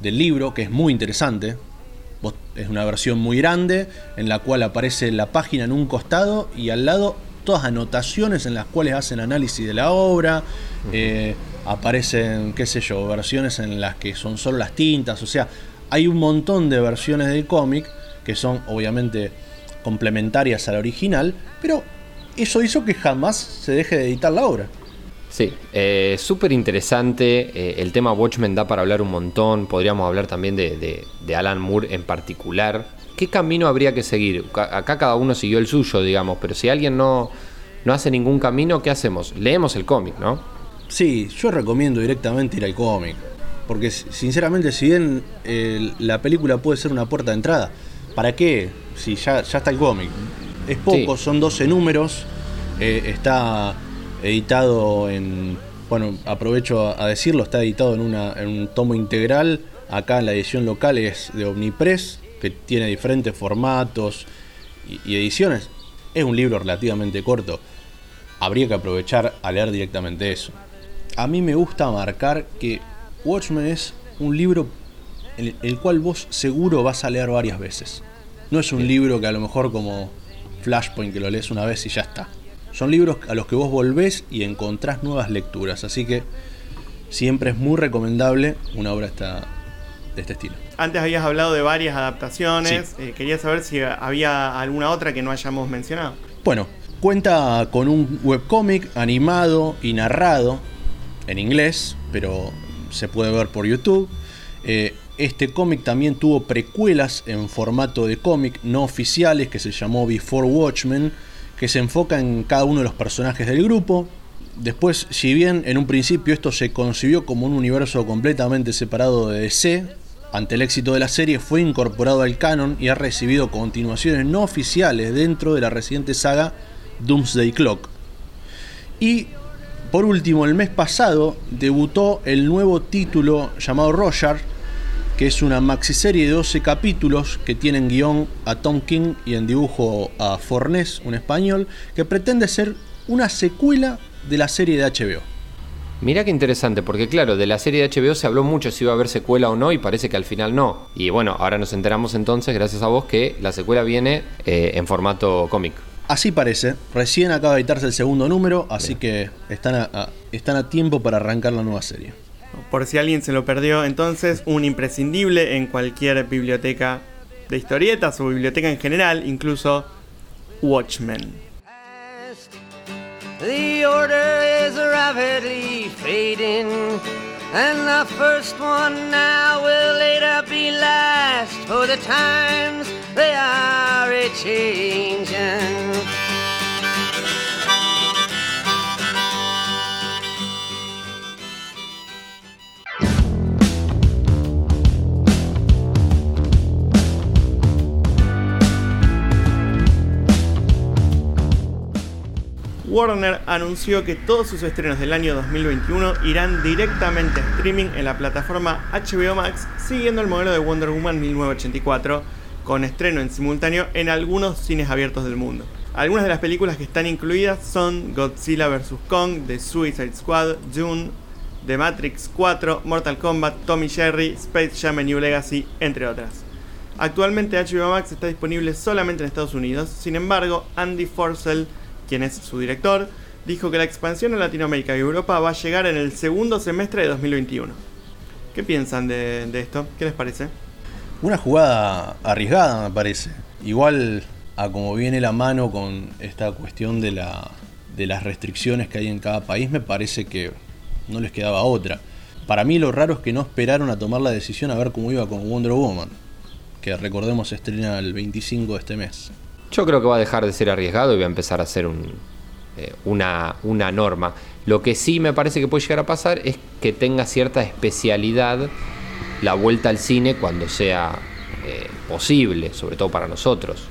del libro, que es muy interesante. Es una versión muy grande en la cual aparece la página en un costado y al lado todas anotaciones en las cuales hacen análisis de la obra, eh, aparecen, qué sé yo, versiones en las que son solo las tintas, o sea, hay un montón de versiones del cómic que son obviamente complementarias a la original, pero eso hizo que jamás se deje de editar la obra. Sí, eh, súper interesante. eh, el tema Watchmen da para hablar un montón. Podríamos hablar también de, de- de Alan Moore en particular. ¿Qué camino habría que seguir? Acá cada uno siguió el suyo, digamos, pero si alguien no, no hace ningún camino, ¿qué hacemos? Leemos el cómic, ¿no? Sí, yo recomiendo directamente ir al cómic. Porque sinceramente, si bien eh, la película puede ser una puerta de entrada, ¿para qué? Si ya, ya está el cómic. Es poco, Sí. son 12 números. eh, está editado en. Bueno, aprovecho a, a decirlo, está editado en, una, en un tomo integral. Acá la edición local es de Omnipress, que tiene diferentes formatos y, y ediciones. Es un libro relativamente corto. Habría que aprovechar a leer directamente eso. A mí me gusta marcar que Watchmen es un libro en el cual vos seguro vas a leer varias veces. No es un libro que a lo mejor como Flashpoint que lo lees una vez y ya está. Son libros a los que vos volvés y encontrás nuevas lecturas. Así que siempre es muy recomendable una obra esta- de este estilo. Antes habías hablado de varias adaptaciones. eh, quería saber si había alguna otra que no hayamos mencionado. Bueno, cuenta con un webcómic animado y narrado en inglés, pero se puede ver por YouTube. Eh, este cómic también tuvo precuelas en formato de cómic no oficiales que se llamó Before Watchmen, que se enfoca en cada uno de los personajes del grupo. Después, si bien en un principio esto se concibió como un universo completamente separado de DC, ante el éxito de la serie fue incorporado al canon y ha recibido continuaciones no oficiales dentro de la reciente saga Doomsday Clock. Y por último, el mes pasado debutó el nuevo título llamado Roger, que es una maxiserie de 12 capítulos que tienen guion a Tom King y en dibujo a Fornés, un español, que pretende ser una secuela de la serie de HBO. Mirá qué interesante, porque claro, de la serie de HBO se habló mucho si iba a haber secuela o no, y parece que al final no. Y bueno, ahora nos enteramos entonces, gracias a vos, que la secuela viene eh, en formato cómic. Así parece, recién acaba de editarse el segundo número, así que están a, a- están a tiempo para arrancar la nueva serie. Por si alguien se lo perdió, entonces un imprescindible en cualquier biblioteca de historietas o biblioteca en general, incluso Watchmen. The order is rapidly fading, and the first one now will later be last, for the times they are a changing. Warner anunció que todos sus estrenos del año 2021 irán directamente a streaming en la plataforma HBO Max, siguiendo el modelo de Wonder Woman 1984, con estreno en simultáneo en algunos cines abiertos del mundo. Algunas de las películas que están incluidas son Godzilla vs. Kong, The Suicide Squad, Dune, The Matrix 4, Mortal Kombat, Tommy Jerry, Space Jam New Legacy, entre otras. Actualmente HBO Max está disponible solamente en Estados Unidos, sin embargo, Andy Forcell, quien es su director, dijo que la expansión a Latinoamérica y Europa va a llegar en el segundo semestre de 2021. ¿Qué piensan de, de esto? ¿Qué les parece? Una jugada arriesgada me parece. Igual a como viene la mano con esta cuestión de, la, de las restricciones que hay en cada país, me parece que no les quedaba otra. Para mí lo raro es que no esperaron a tomar la decisión a ver cómo iba con Wonder Woman, que recordemos se estrena el 25 de este mes. Yo creo que va a dejar de ser arriesgado y va a empezar a ser un, eh, una, una norma. Lo que sí me parece que puede llegar a pasar es que tenga cierta especialidad la vuelta al cine cuando sea eh, posible, sobre todo para nosotros.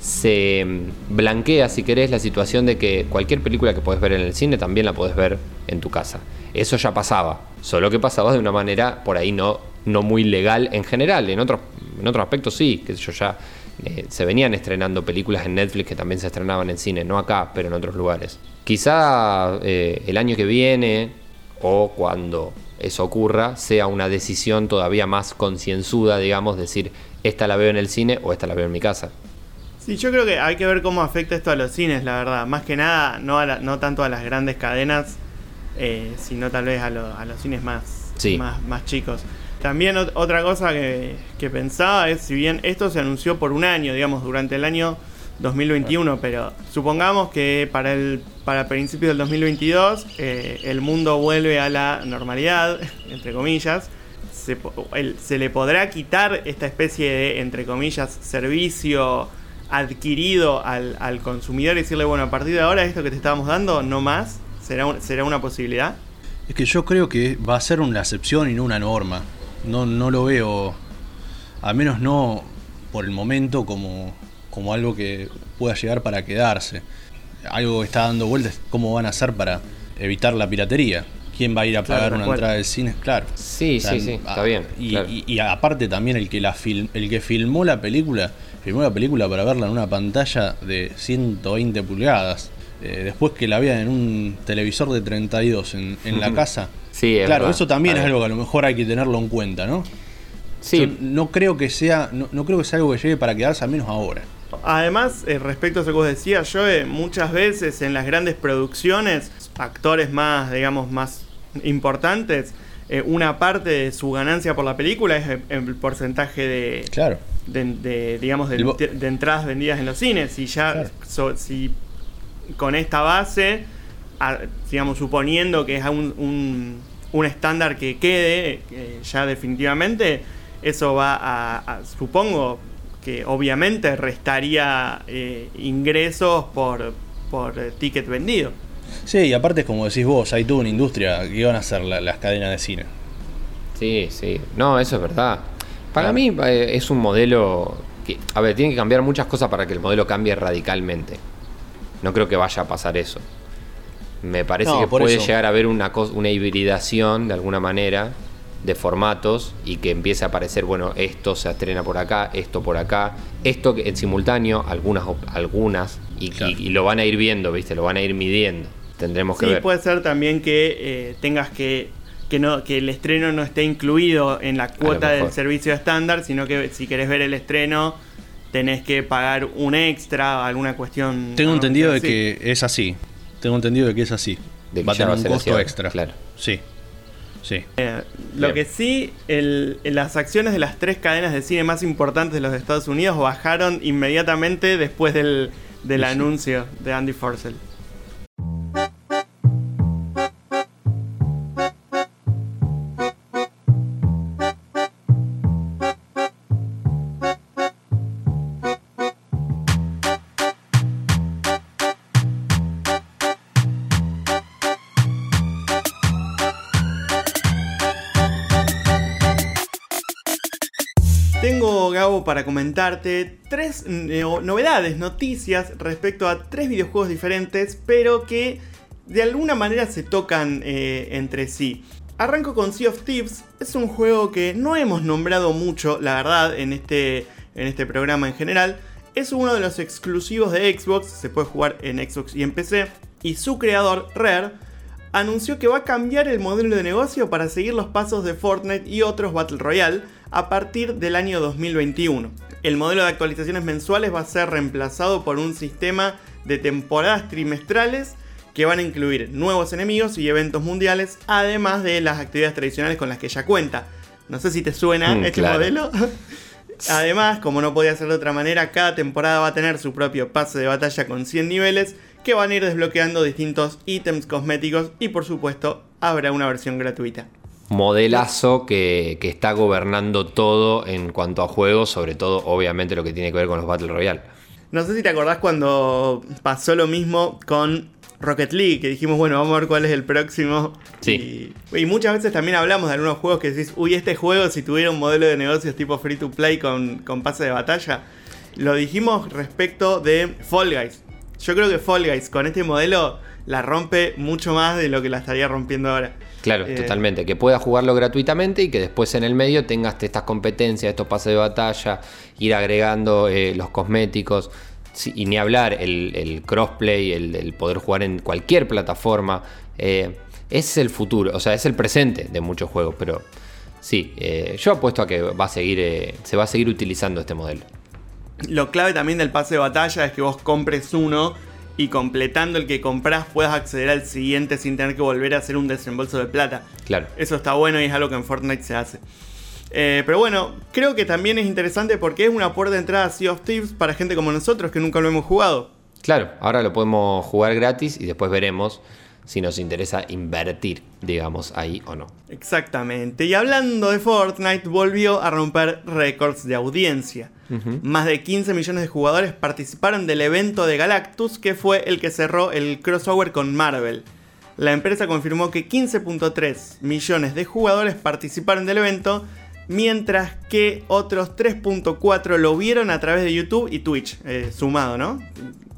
Se mm, blanquea, si querés, la situación de que cualquier película que podés ver en el cine también la podés ver en tu casa. Eso ya pasaba, solo que pasaba de una manera por ahí no, no muy legal en general. En otros, en otros aspectos sí, que yo ya eh, se venían estrenando películas en Netflix que también se estrenaban en cine, no acá, pero en otros lugares. Quizá eh, el año que viene o cuando eso ocurra sea una decisión todavía más concienzuda, digamos, decir, esta la veo en el cine o esta la veo en mi casa. Sí, yo creo que hay que ver cómo afecta esto a los cines, la verdad. Más que nada, no, a la- no tanto a las grandes cadenas, eh, sino tal vez a, lo- a los cines más, Sí. más, más chicos. También ot- otra cosa que, que pensaba es, si bien esto se anunció por un año, digamos, durante el año 2021, pero supongamos que para el para principios del 2022 eh, el mundo vuelve a la normalidad, entre comillas. Se, po- el- se le podrá quitar esta especie de, entre comillas, servicio adquirido al, al consumidor y decirle, bueno, a partir de ahora esto que te estábamos dando, no más, será, un- será una posibilidad. Es que yo creo que va a ser una excepción y no una norma. No, no lo veo, al menos no por el momento, como, como algo que pueda llegar para quedarse. Algo que está dando vueltas, cómo van a hacer para evitar la piratería. ¿Quién va a ir a Claro, pagar una entrada del cine? Claro. Sí, sí, sí, está bien, Y, claro. y- y aparte también el que la el que filmó la película, filmó la película para verla en una pantalla de 120 pulgadas. Eh, después que la vean en un televisor de 32 en, en la casa. Sí, es claro, verdad, eso también es algo que a lo mejor hay que tenerlo en cuenta, ¿no? Yo Sí, no creo que sea, no, no creo que sea algo que llegue para quedarse, al menos ahora. Además, eh, respecto a eso que vos decías, yo eh, muchas veces en las grandes producciones, actores más, digamos, más importantes, eh, una parte de su ganancia por la película es el, el porcentaje de, Claro. de, de, digamos, de, El bo- de entradas vendidas en los cines. Y ya, Claro. so- si con esta base, a- digamos, suponiendo que es un, un, un estándar que quede eh, ya definitivamente, eso va a, a- supongo que obviamente restaría eh, ingresos por, por eh, ticket vendido. Sí, y aparte, como decís vos, hay toda una industria que van a hacer la- las cadenas de cine. sí, sí. No, eso es verdad. Para Claro. mí eh, es un modelo que, a ver, tiene que cambiar muchas cosas para que el modelo cambie radicalmente. No creo que vaya a pasar eso. Me parece No, que puede eso. llegar a haber una, una hibridación de alguna manera de formatos y que empiece a aparecer, bueno, esto se estrena por acá, esto por acá, esto en simultáneo, algunas, algunas, y, Claro. y- y lo van a ir viendo, ¿viste? Lo van a ir midiendo. Tendremos que Sí, ver. puede ser también que eh, tengas que que no que el estreno no esté incluido en la cuota del servicio estándar, sino que si querés ver el estreno tenés que pagar un extra, alguna cuestión. Tengo entendido de que es así. Tengo entendido de que es así. De que va a tener un costo extra. claro. Sí. Sí. Eh, lo Bien. que sí, el- las acciones de las tres cadenas de cine más importantes de los Estados Unidos bajaron inmediatamente después del, del Sí. anuncio de Andy Forcell. Para comentarte tres no- novedades, noticias respecto a tres videojuegos diferentes, pero que de alguna manera se tocan eh, entre sí. Arranco con Sea of Thieves, es un juego que no hemos nombrado mucho, la verdad, en este, en este programa en general. Es uno de los exclusivos de Xbox, se puede jugar en Xbox y en PC, y su creador, Rare, anunció que va a cambiar el modelo de negocio para seguir los pasos de Fortnite y otros Battle Royale a partir del año 2021. El modelo de actualizaciones mensuales va a ser reemplazado por un sistema de temporadas trimestrales que van a incluir nuevos enemigos y eventos mundiales, además de las actividades tradicionales con las que ya cuenta. No sé si te suena Mm, este claro. modelo. Además, como no podía ser de otra manera, cada temporada va a tener su propio pase de batalla con 100 niveles que van a ir desbloqueando distintos ítems cosméticos y por supuesto habrá una versión gratuita. Modelazo que, que está gobernando todo en cuanto a juegos, sobre todo obviamente lo que tiene que ver con los Battle Royale. No sé si te acordás cuando pasó lo mismo con Rocket League, que dijimos, bueno, vamos a ver cuál es el próximo. Sí. Y, y muchas veces también hablamos de algunos juegos que decís, uy, este juego si tuviera un modelo de negocios tipo free to play con, con pase de batalla. Lo dijimos respecto de Fall Guys. Yo creo que Fall Guys con este modelo la rompe mucho más de lo que la estaría rompiendo ahora. Claro, Eh, totalmente. Que puedas jugarlo gratuitamente y que después en el medio tengas estas competencias, estos pases de batalla, ir agregando eh, los cosméticos. Sí, y ni hablar, el, el crossplay, el, el poder jugar en cualquier plataforma. eh, es el futuro, o sea, es el presente de muchos juegos, pero sí, yo apuesto a que va a seguir, se va a seguir utilizando este modelo. Lo clave también del pase de batalla es que vos compres uno y completando el que comprás puedas acceder al siguiente sin tener que volver a hacer un desembolso de plata. Claro. Eso está bueno y es algo que en Fortnite se hace. Eh, pero bueno, creo que también es interesante porque es una puerta de entrada a Sea of Thieves para gente como nosotros que nunca lo hemos jugado. Claro, ahora lo podemos jugar gratis y después veremos si nos interesa invertir, digamos, ahí o no. Exactamente. Y hablando de Fortnite, volvió a romper récords de audiencia. Más de 15 millones de jugadores participaron del evento de Galactus, que fue el que cerró el crossover con Marvel. La empresa confirmó que 15.3 millones de jugadores participaron del evento, mientras que otros 3.4 lo vieron a través de YouTube y Twitch, eh, sumado, ¿no?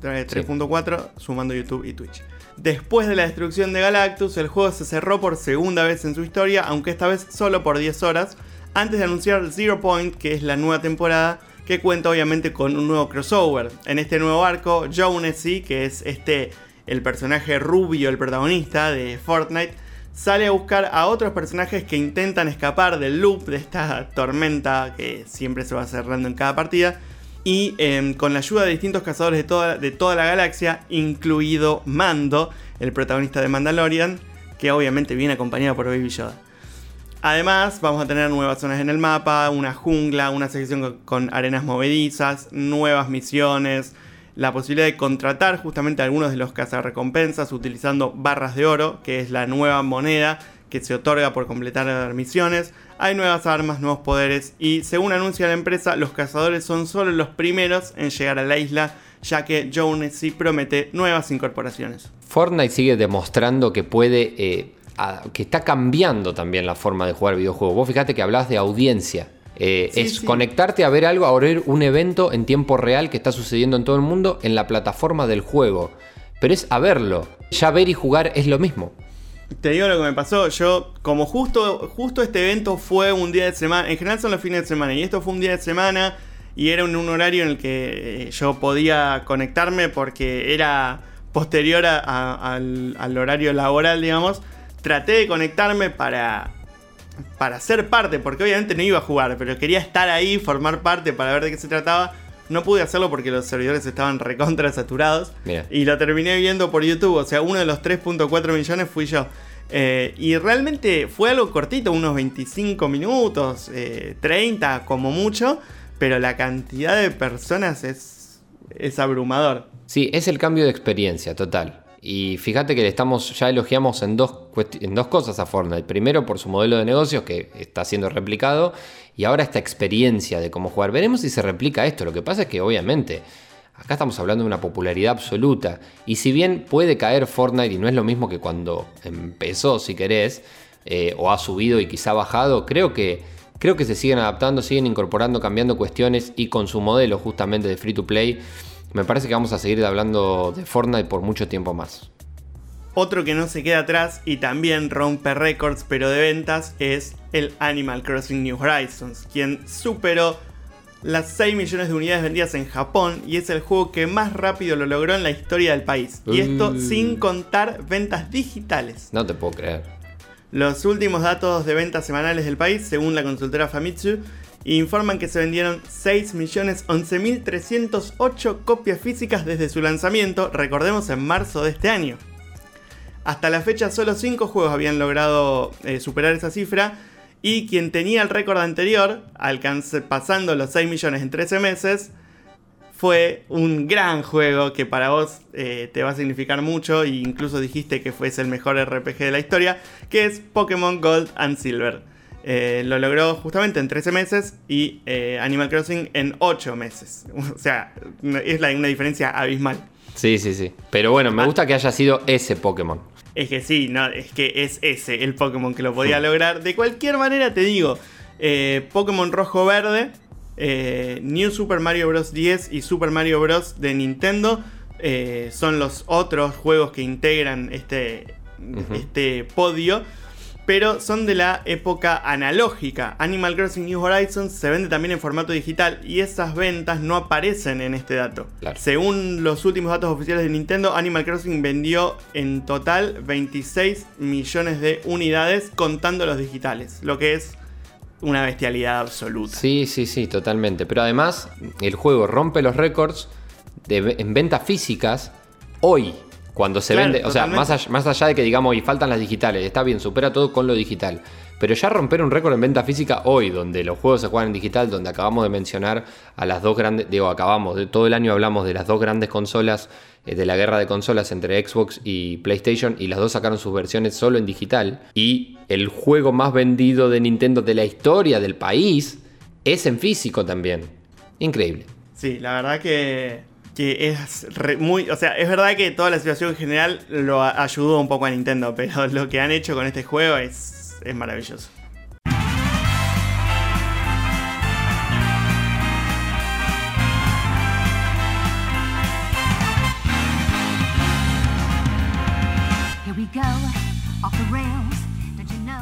3.4 sumando YouTube y Twitch. Después de la destrucción de Galactus, el juego se cerró por segunda vez en su historia, aunque esta vez solo por 10 horas, antes de anunciar Zero Point, que es la nueva temporada que cuenta obviamente con un nuevo crossover. En este nuevo arco, Jonesy, que es este el personaje rubio, el protagonista de Fortnite, sale a buscar a otros personajes que intentan escapar del loop de esta tormenta que siempre se va cerrando en cada partida. Y em, con la ayuda de distintos cazadores de toda, de toda la galaxia, incluido Mando, el protagonista de Mandalorian, que obviamente viene acompañado por Baby Yoda. Además, vamos a tener nuevas zonas en el mapa, una jungla, una sección con arenas movedizas, nuevas misiones, la posibilidad de contratar justamente a algunos de los cazarrecompensas utilizando barras de oro, que es la nueva moneda que se otorga por completar misiones. Hay nuevas armas, nuevos poderes y según anuncia la empresa, los cazadores son solo los primeros en llegar a la isla, ya que Jones sí promete nuevas incorporaciones. Fortnite sigue demostrando que puede eh, que está cambiando también la forma de jugar videojuegos. Vos fíjate que hablas de audiencia. Eh, es conectarte a ver algo, a ver un evento en tiempo real que está sucediendo en todo el mundo en la plataforma del juego. Pero es a verlo. Ya ver y jugar es lo mismo. Te digo lo que me pasó. Yo, como justo, justo este evento fue un día de semana. En general son los fines de semana. Y esto fue un día de semana. Y era un horario en el que eh, yo podía conectarme porque era posterior al, al horario laboral, digamos traté de conectarme para, para ser parte, porque obviamente no iba a jugar, pero quería estar ahí, formar parte para ver de qué se trataba. No pude hacerlo porque los servidores estaban recontra saturados. Y lo terminé viendo por YouTube. O sea, uno de los 3.4 millones fui yo. Eh, y realmente fue algo cortito, unos 25 minutos, 30 eh, como mucho. Pero la cantidad de personas es, es abrumador. Sí, es el cambio de experiencia, total. Y fíjate que le estamos, ya elogiamos en dos, en dos cosas a Fortnite. Primero por su modelo de negocios que está siendo replicado y ahora esta experiencia de cómo jugar. Veremos si se replica esto. Lo que pasa es que obviamente acá estamos hablando de una popularidad absoluta. Y si bien puede caer Fortnite y no es lo mismo que cuando empezó, si querés, eh, o ha subido y quizá bajado, creo que, creo que se siguen adaptando, siguen incorporando, cambiando cuestiones y con su modelo justamente de free to play me parece que vamos a seguir hablando de Fortnite por mucho tiempo más. Otro que no se queda atrás y también rompe récords pero de ventas es el Animal Crossing New Horizons, quien superó las 6 millones de unidades vendidas en Japón y es el juego que más rápido lo logró en la historia del país. Y esto sin contar ventas digitales. No te puedo creer. Los últimos datos de ventas semanales del país, según la consultora Famitsu, informan que se vendieron 6.011.308 copias físicas desde su lanzamiento, recordemos en marzo de este año. Hasta la fecha solo 5 juegos habían logrado eh, superar esa cifra y quien tenía el récord anterior, pasando los 6 millones en 13 meses, fue un gran juego que para vos eh, te va a significar mucho e incluso dijiste que fuese el mejor RPG de la historia, que es Pokémon Gold and Silver. Eh, lo logró justamente en 13 meses y eh, Animal Crossing en 8 meses. O sea, es una diferencia abismal. Sí, sí, sí. Pero bueno, me ah. gusta que haya sido ese Pokémon. Es que sí, no, es que es ese el Pokémon que lo podía lograr. De cualquier manera, te digo, eh, Pokémon Rojo-Verde, New Super Mario Bros. 10 y Super Mario Bros. de Nintendo son los otros juegos que integran este, este podio pero son de la época analógica. Animal Crossing New Horizons se vende también en formato digital y esas ventas no aparecen en este dato. Según los últimos datos oficiales de Nintendo, Animal Crossing vendió en total 26 millones de unidades contando los digitales, lo que es una bestialidad absoluta. Sí, sí, sí, totalmente. Pero además, el juego rompe los récords en ventas físicas hoy, Cuando se Claro, vende, o sea, más allá, más allá de que digamos, y faltan las digitales, está bien, supera todo con lo digital. Pero ya romper un récord en venta física hoy, donde los juegos se juegan en digital, donde acabamos de mencionar a las dos grandes, digo, acabamos, de todo el año hablamos de las dos grandes consolas, eh, de la guerra de consolas entre Xbox y PlayStation, y las dos sacaron sus versiones solo en digital. Y el juego más vendido de Nintendo de la historia del país es en físico también. Increíble. Sí, la verdad que, que es re- muy. O sea, es verdad que toda la situación en general lo a- ayudó un poco a Nintendo, pero lo que han hecho con este juego es, es maravilloso.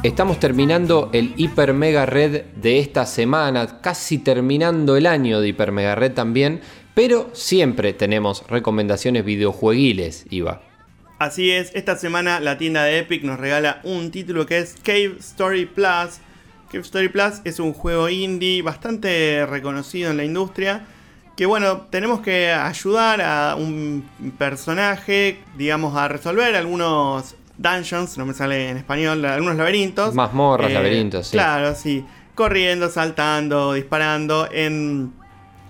Estamos terminando el Hiper Mega Red de esta semana, casi terminando el año de Hiper Mega Red también, pero siempre tenemos recomendaciones videojueguiles, Iva. Así es, esta semana la tienda de Epic nos regala un título que es Cave Story Plus. Cave Story Plus es un juego indie bastante reconocido en la industria. Que bueno, tenemos que ayudar a un personaje, digamos, a resolver algunos dungeons, no me sale en español, algunos laberintos. Mazmorras, laberintos, sí. Claro, sí. Corriendo, saltando, disparando en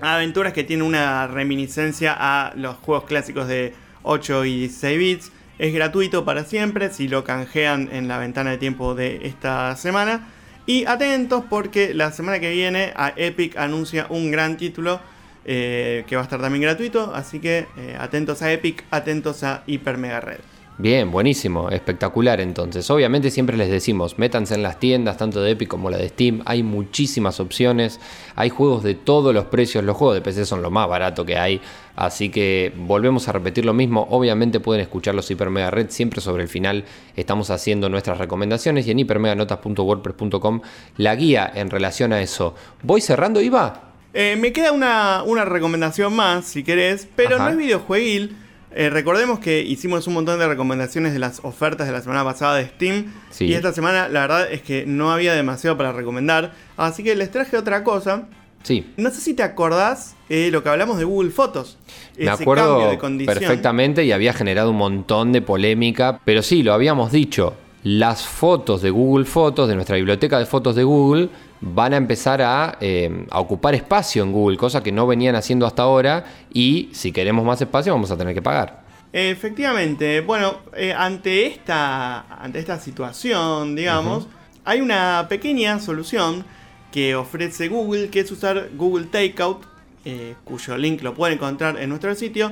aventuras que tienen una reminiscencia a los juegos clásicos de 8 y 16 bits. Es gratuito para siempre si lo canjean en la ventana de tiempo de esta semana. Y atentos porque la semana que viene a Epic anuncia un gran título eh, que va a estar también gratuito. Así que eh, atentos a Epic, atentos a Hyper Mega Red. Bien, buenísimo, espectacular entonces. Obviamente siempre les decimos, métanse en las tiendas, tanto de Epic como la de Steam, hay muchísimas opciones, hay juegos de todos los precios, los juegos de PC son lo más barato que hay, así que volvemos a repetir lo mismo, obviamente pueden escuchar los Hiper Mega Red, siempre sobre el final estamos haciendo nuestras recomendaciones y en hipermeganotas.wordpress.com la guía en relación a eso. ¿Voy cerrando, Iva? Eh, me queda una, una recomendación más, si querés, pero Ajá. no es videojueguil. Eh, recordemos que hicimos un montón de recomendaciones de las ofertas de la semana pasada de Steam. Sí. Y esta semana la verdad es que no había demasiado para recomendar. Así que les traje otra cosa. Sí. No sé si te acordás eh, lo que hablamos de Google Fotos. Me Ese acuerdo cambio de condición. perfectamente y había generado un montón de polémica, pero sí, lo habíamos dicho, las fotos de Google Fotos, de nuestra biblioteca de fotos de Google, van a empezar a, eh, a ocupar espacio en Google, cosa que no venían haciendo hasta ahora y si queremos más espacio vamos a tener que pagar. Efectivamente, bueno, eh, ante, esta, ante esta situación, digamos, hay una pequeña solución que ofrece Google, que es usar Google Takeout, eh, cuyo link lo pueden encontrar en nuestro sitio,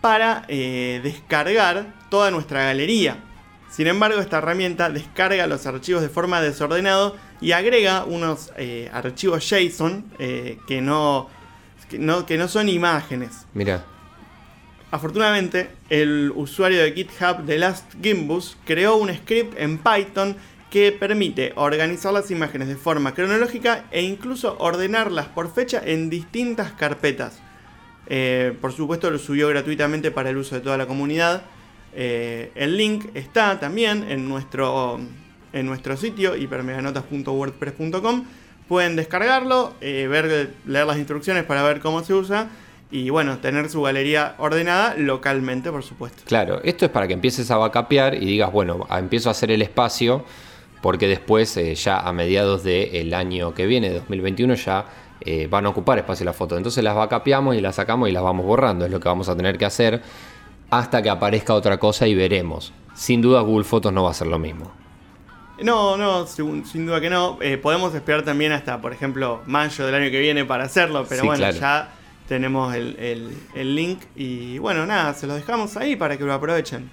para eh, descargar toda nuestra galería. Sin embargo, esta herramienta descarga los archivos de forma desordenada y agrega unos eh, archivos JSON eh, que, no, que, no, que no son imágenes. Mira, Afortunadamente, el usuario de GitHub de Last Gimbus creó un script en Python que permite organizar las imágenes de forma cronológica e incluso ordenarlas por fecha en distintas carpetas. Eh, por supuesto, lo subió gratuitamente para el uso de toda la comunidad. Eh, el link está también en nuestro, en nuestro sitio hipermeganotas.wordpress.com. Pueden descargarlo, eh, ver, leer las instrucciones para ver cómo se usa y bueno, tener su galería ordenada localmente, por supuesto. claro, esto es para que empieces a vacapear y digas, bueno, empiezo a hacer el espacio porque después eh, ya a mediados del año que viene, 2021, ya eh, van a ocupar espacio las fotos. Entonces las vacapeamos y las sacamos y las vamos borrando, es lo que vamos a tener que hacer hasta que aparezca otra cosa y veremos. Sin duda Google Fotos no va a ser lo mismo. No, no, sin, sin duda que no. Eh, podemos esperar también hasta, por ejemplo, mayo del año que viene para hacerlo, pero Sí, bueno, claro. ya tenemos el, el- el link y bueno, nada, se los dejamos ahí para que lo aprovechen.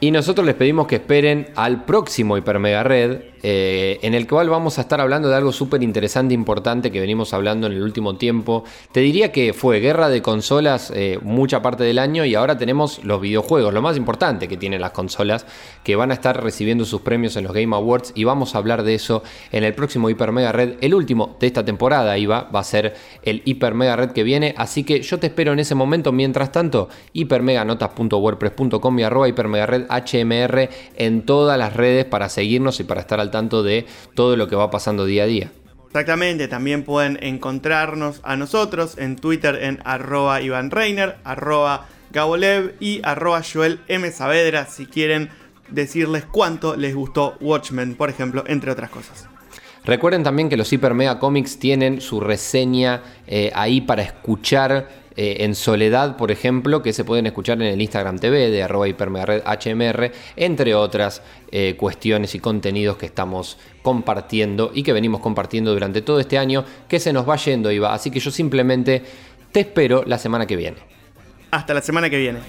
Y nosotros les pedimos que esperen al próximo Hiper Mega Red, eh, en el cual vamos a estar hablando de algo súper interesante, importante que venimos hablando en el último tiempo. Te diría que fue guerra de consolas eh, mucha parte del año y ahora tenemos los videojuegos, lo más importante que tienen las consolas, que van a estar recibiendo sus premios en los Game Awards y vamos a hablar de eso en el próximo Hiper Mega Red, el último de esta temporada, Iba, va a ser el Hiper Mega Red que viene, así que yo te espero en ese momento. Mientras tanto, hipermeganotas.wordpress.com y arroba hipermegared HMR en todas las redes para seguirnos y para estar al tanto de todo lo que va pasando día a día. Exactamente, también pueden encontrarnos a nosotros en Twitter en arroba Iván Reiner, arroba Gabolev y arroba Joel M. Saavedra si quieren decirles cuánto les gustó Watchmen, por ejemplo, entre otras cosas. Recuerden también que los Hyper Mega Comics tienen su reseña eh, ahí para escuchar eh, en soledad, por ejemplo, que se pueden escuchar en el Instagram TV de arroba HMR, entre otras eh, cuestiones y contenidos que estamos compartiendo y que venimos compartiendo durante todo este año, que se nos va yendo, Iba. Así que yo simplemente te espero la semana que viene. Hasta la semana que viene.